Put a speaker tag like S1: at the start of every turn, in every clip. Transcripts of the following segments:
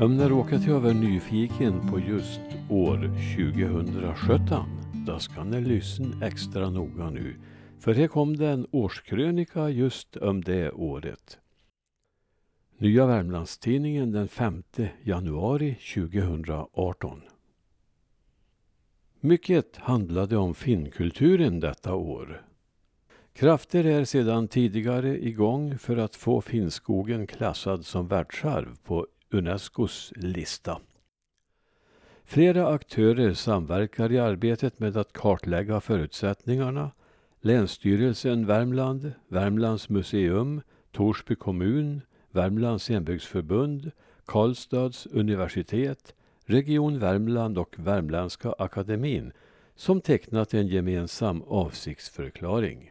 S1: Om ni råkat över nyfiken på just år 2017. Då ska ni lyssna extra noga nu. För här kom det en årskrönika just om det året. Nya Värmlandstidningen den 5 januari 2018. Mycket handlade om finnkulturen detta år. Krafter är sedan tidigare igång för att få Finnskogen klassad som världsarv på Unescos lista. Flera aktörer samverkar i arbetet med att kartlägga förutsättningarna. Länsstyrelsen Värmland, Värmlands museum, Torsby kommun, Värmlands hembygdsförbund, Karlstads universitet, Region Värmland och Värmländska akademin som tecknat en gemensam avsiktsförklaring.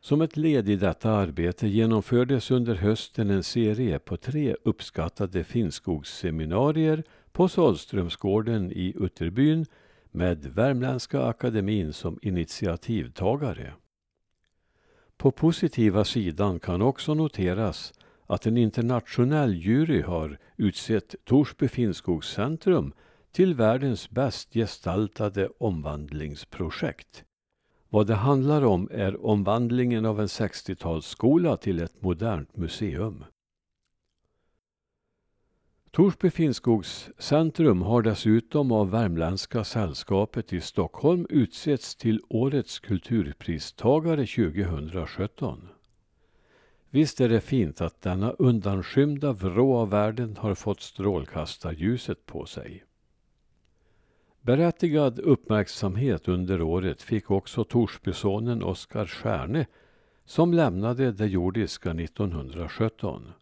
S1: Som ett led i detta arbete genomfördes under hösten en serie på tre uppskattade Finnskogsseminarier på Sahlströmsgården i Utterbyn med Värmländska akademin som initiativtagare. På positiva sidan kan också noteras att en internationell jury har utsett Torsby Finnskogscentrum till världens bäst gestaltade omvandlingsprojekt. Vad det handlar om är omvandlingen av en 60-talsskola till ett modernt museum. Torsby Finnskogscentrum har dessutom av Värmländska sällskapet i Stockholm utsetts till Årets kulturpristagare 2017. Visst är det fint att denna undanskymda vrå av världen har fått strålkastarljuset på sig. Berättigad uppmärksamhet under året fick också Torsbysonen Oskar Stjärne som lämnade det jordiska 1917.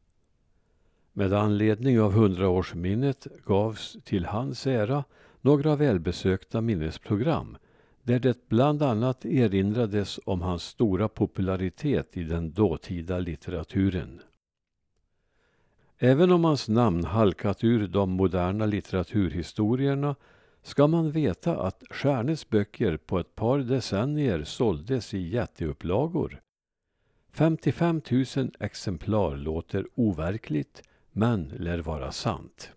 S1: Med anledning av hundraårsminnet gavs till hans ära några välbesökta minnesprogram där det bland annat erinrades om hans stora popularitet i den dåtida litteraturen. Även om hans namn halkat ur de moderna litteraturhistorierna ska man veta att Stjärnes böcker på ett par decennier såldes i jätteupplagor. 55 000 exemplar låter overkligt, men lär vara sant.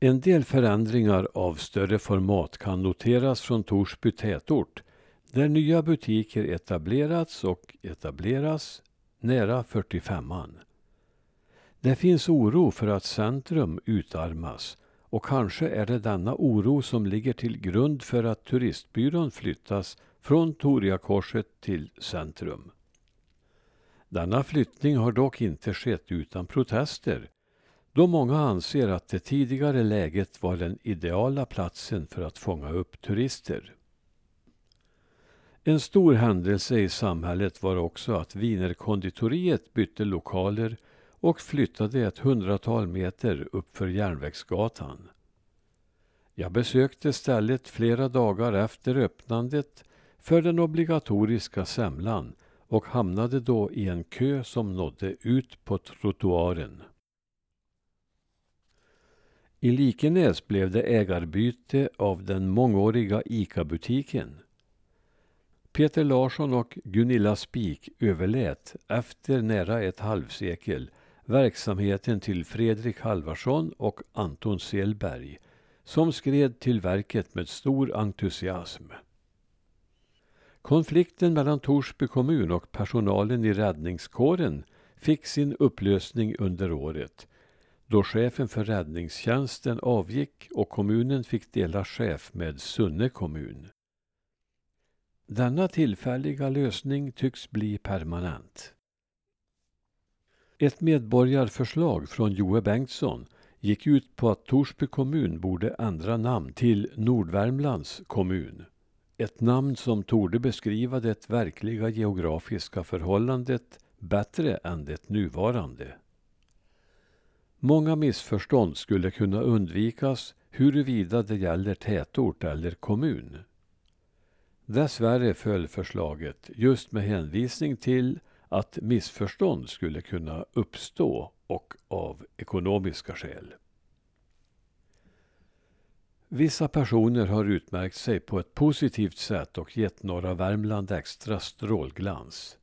S1: En del förändringar av större format kan noteras från Torsby tätort, där nya butiker etablerats och etableras nära 45an. Det finns oro för att centrum utarmas och kanske är det denna oro som ligger till grund för att turistbyrån flyttas från Toriakorset till centrum. Denna flyttning har dock inte skett utan protester då många anser att det tidigare läget var den ideala platsen för att fånga upp turister. En stor händelse i samhället var också att Wienerkonditoriet bytte lokaler och flyttade ett hundratal meter uppför Järnvägsgatan. Jag besökte stället flera dagar efter öppnandet för den obligatoriska semlan och hamnade då i en kö som nådde ut på trottoaren. I Likenäs blev det ägarbyte av den mångåriga ICA-butiken. Peter Larsson och Gunilla Spik överlät efter nära ett halvsekel verksamheten till Fredrik Halvarsson och Anton Selberg som skred till verket med stor entusiasm. Konflikten mellan Torsby kommun och personalen i räddningskåren fick sin upplösning under året då chefen för räddningstjänsten avgick och kommunen fick dela chef med Sunne kommun. Denna tillfälliga lösning tycks bli permanent. Ett medborgarförslag från Joe Bengtsson gick ut på att Torsby kommun borde ändra namn till Nordvärmlands kommun. Ett namn som torde beskriva det verkliga geografiska förhållandet bättre än det nuvarande. Många missförstånd skulle kunna undvikas huruvida det gäller tätort eller kommun. Dessvärre föll förslaget just med hänvisning till att missförstånd skulle kunna uppstå och av ekonomiska skäl. Vissa personer har utmärkt sig på ett positivt sätt och gett norra Värmland extra strålglans.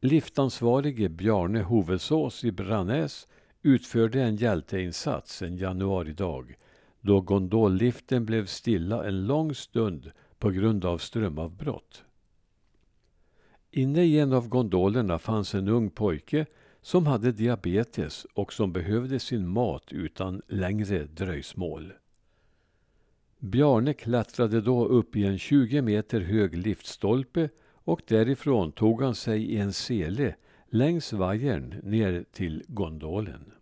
S1: Liftansvarige Bjarne Hovesås i Brannäs utförde en hjälteinsats en januaridag då gondolliften blev stilla en lång stund på grund av strömavbrott. Inne i en av gondolerna fanns en ung pojke som hade diabetes och som behövde sin mat utan längre dröjsmål. Bjarne klättrade då upp i en 20 meter hög liftstolpe och därifrån tog han sig i en sele längs vajern ner till gondolen.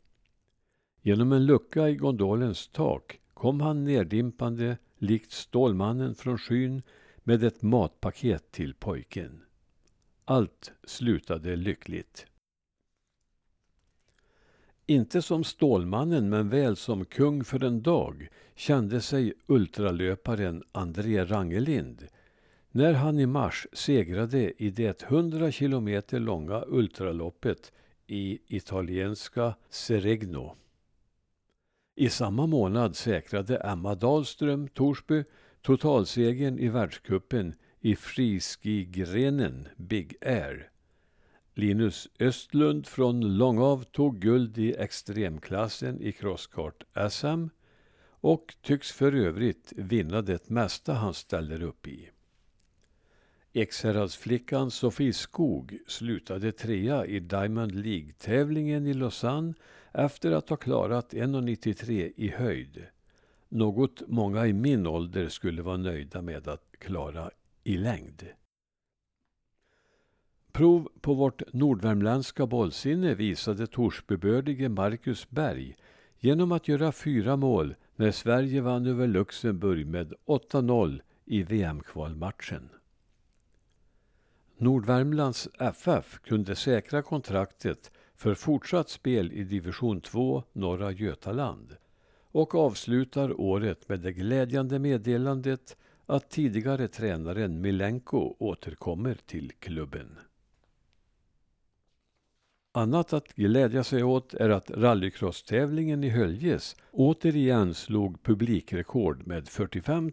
S1: Genom en lucka i gondolens tak kom han nerdimpande likt Stålmannen från skyn med ett matpaket till pojken. Allt slutade lyckligt. Inte som Stålmannen men väl som kung för en dag kände sig ultralöparen André Rangelind när han i mars segrade i det 100 kilometer långa ultraloppet i italienska Seregno. I samma månad säkrade Emma Dahlström, Torsby, totalsegern i världskuppen i friskigrenen Big Air. Linus Östlund från Långav tog guld i extremklassen i crosskart SM och tycks för övrigt vinna det mesta han ställer upp i. Ekshäradsflickan Sofie Skog slutade trea i Diamond League-tävlingen i Lausanne efter att ha klarat 1,93 i höjd. Något många i min ålder skulle vara nöjda med att klara i längd. Prov på vårt nordvärmländska bollsinne visade Torsbybördige Marcus Berg genom att göra fyra mål när Sverige vann över Luxemburg med 8-0 i VM-kvalmatchen. Nordvärmlands FF kunde säkra kontraktet för fortsatt spel i division 2 norra Götaland och avslutar året med det glädjande meddelandet att tidigare tränaren Milenko återkommer till klubben. Annat att glädja sig åt är att rallycross-tävlingen i Höljes återigen slog publikrekord med 45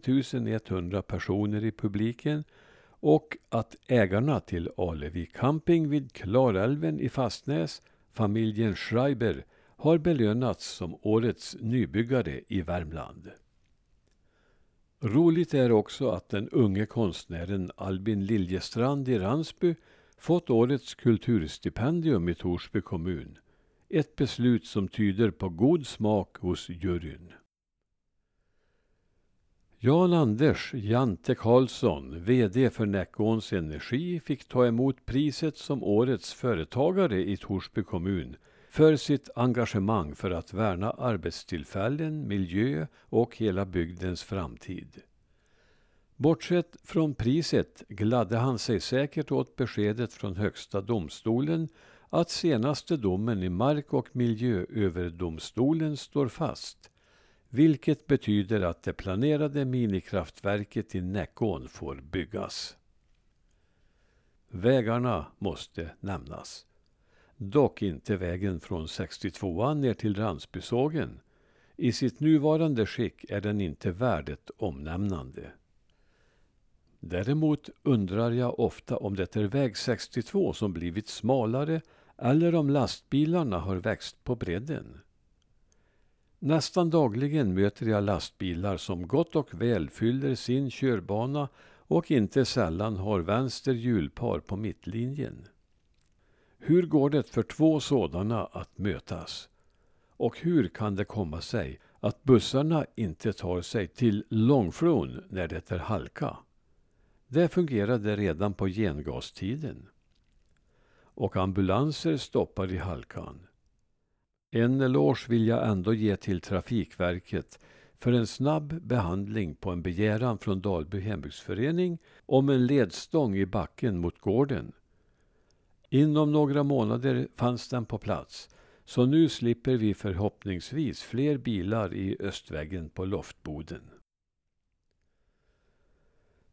S1: 100 personer i publiken och att ägarna till Alevi camping vid Klarälven i Fastnäs, familjen Schreiber, har belönats som årets nybyggare i Värmland. Roligt är också att den unge konstnären Albin Liljestrand i Ransby fått årets kulturstipendium i Torsby kommun. Ett beslut som tyder på god smak hos juryn. Jan-Anders Jante Karlsson, VD för Näckåns Energi, fick ta emot priset som årets företagare i Torsby kommun för sitt engagemang för att värna arbetstillfällen, miljö och hela bygdens framtid. Bortsett från priset gladde han sig säkert åt beskedet från Högsta domstolen att senaste domen i Mark och miljööverdomstolen står fast vilket betyder att det planerade minikraftverket i Näckån får byggas. Vägarna måste nämnas. Dock inte vägen från 62an ner till Ransbysågen. I sitt nuvarande skick är den inte värd ett omnämnande. Däremot undrar jag ofta om det är väg 62 som blivit smalare eller om lastbilarna har växt på bredden. Nästan dagligen möter jag lastbilar som gott och väl fyller sin körbana och inte sällan har vänster hjulpar på mittlinjen. Hur går det för två sådana att mötas? Och hur kan det komma sig att bussarna inte tar sig till Långflon när det är halka? Det fungerade redan på gengastiden. Och ambulanser stoppar i halkan. En eloge vill jag ändå ge till Trafikverket för en snabb behandling på en begäran från Dalby hembygdsförening om en ledstång i backen mot gården. Inom några månader fanns den på plats, så nu slipper vi förhoppningsvis fler bilar i östväggen på loftboden.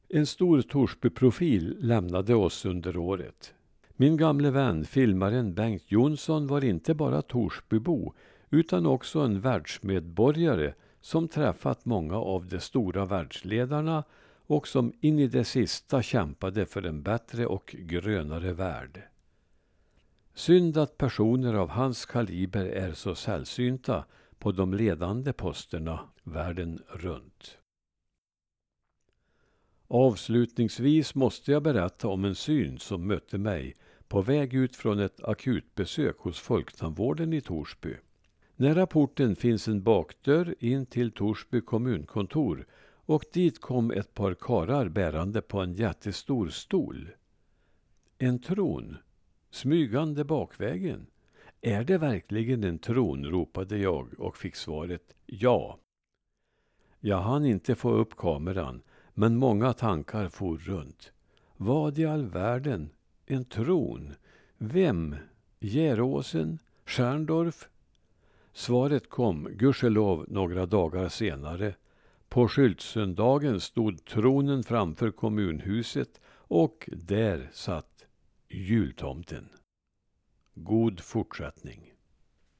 S1: En stor Torsbyprofil lämnade oss under året. Min gamle vän, filmaren Bengt Jonsson, var inte bara Torsbybo utan också en världsmedborgare som träffat många av de stora världsledarna och som in i det sista kämpade för en bättre och grönare värld. Synd att personer av hans kaliber är så sällsynta på de ledande posterna världen runt. Avslutningsvis måste jag berätta om en syn som mötte mig på väg ut från ett akutbesök hos Folktandvården i Torsby. Nära porten finns en bakdörr in till Torsby kommunkontor och dit kom ett par karar bärande på en jättestor stol. En tron, smygande bakvägen. Är det verkligen en tron? ropade jag och fick svaret ja. Jag hann inte få upp kameran, men många tankar for runt. Vad i all världen? En tron? Vem? Geråsen? Stjärndorf? Svaret kom, gudskelov, några dagar senare. På skyltsöndagen stod tronen framför kommunhuset och där satt jultomten. God fortsättning.